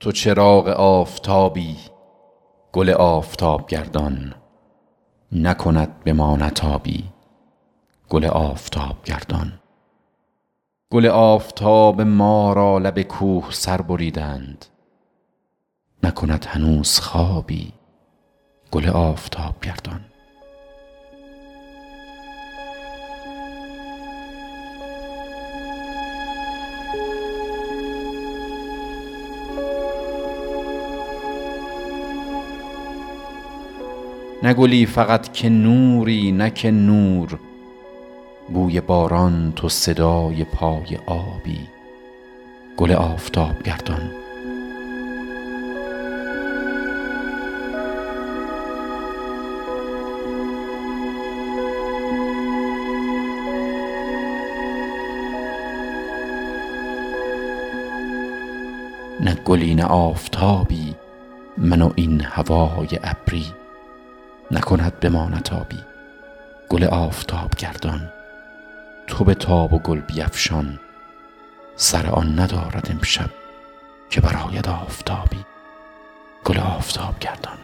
تو چراغ آفتابی گل آفتاب گردان. نکند به ما نتابی گل آفتاب گردان. گل آفتاب ما را لب کوه سر بریدند. نکند هنوز خوابی گل آفتاب گردان. نه گلی فقط که نوری نه که نور. بوی باران تو صدای پای آبی. گل آفتاب گردان. نه گلی نه آفتابی. من و این هوای ابری. نکند به ما نتابی. گل آفتاب گردان. تو به تاب و گل بیفشان. سر آن ندارد امشب که برآید آفتابی. گل آفتاب گردان.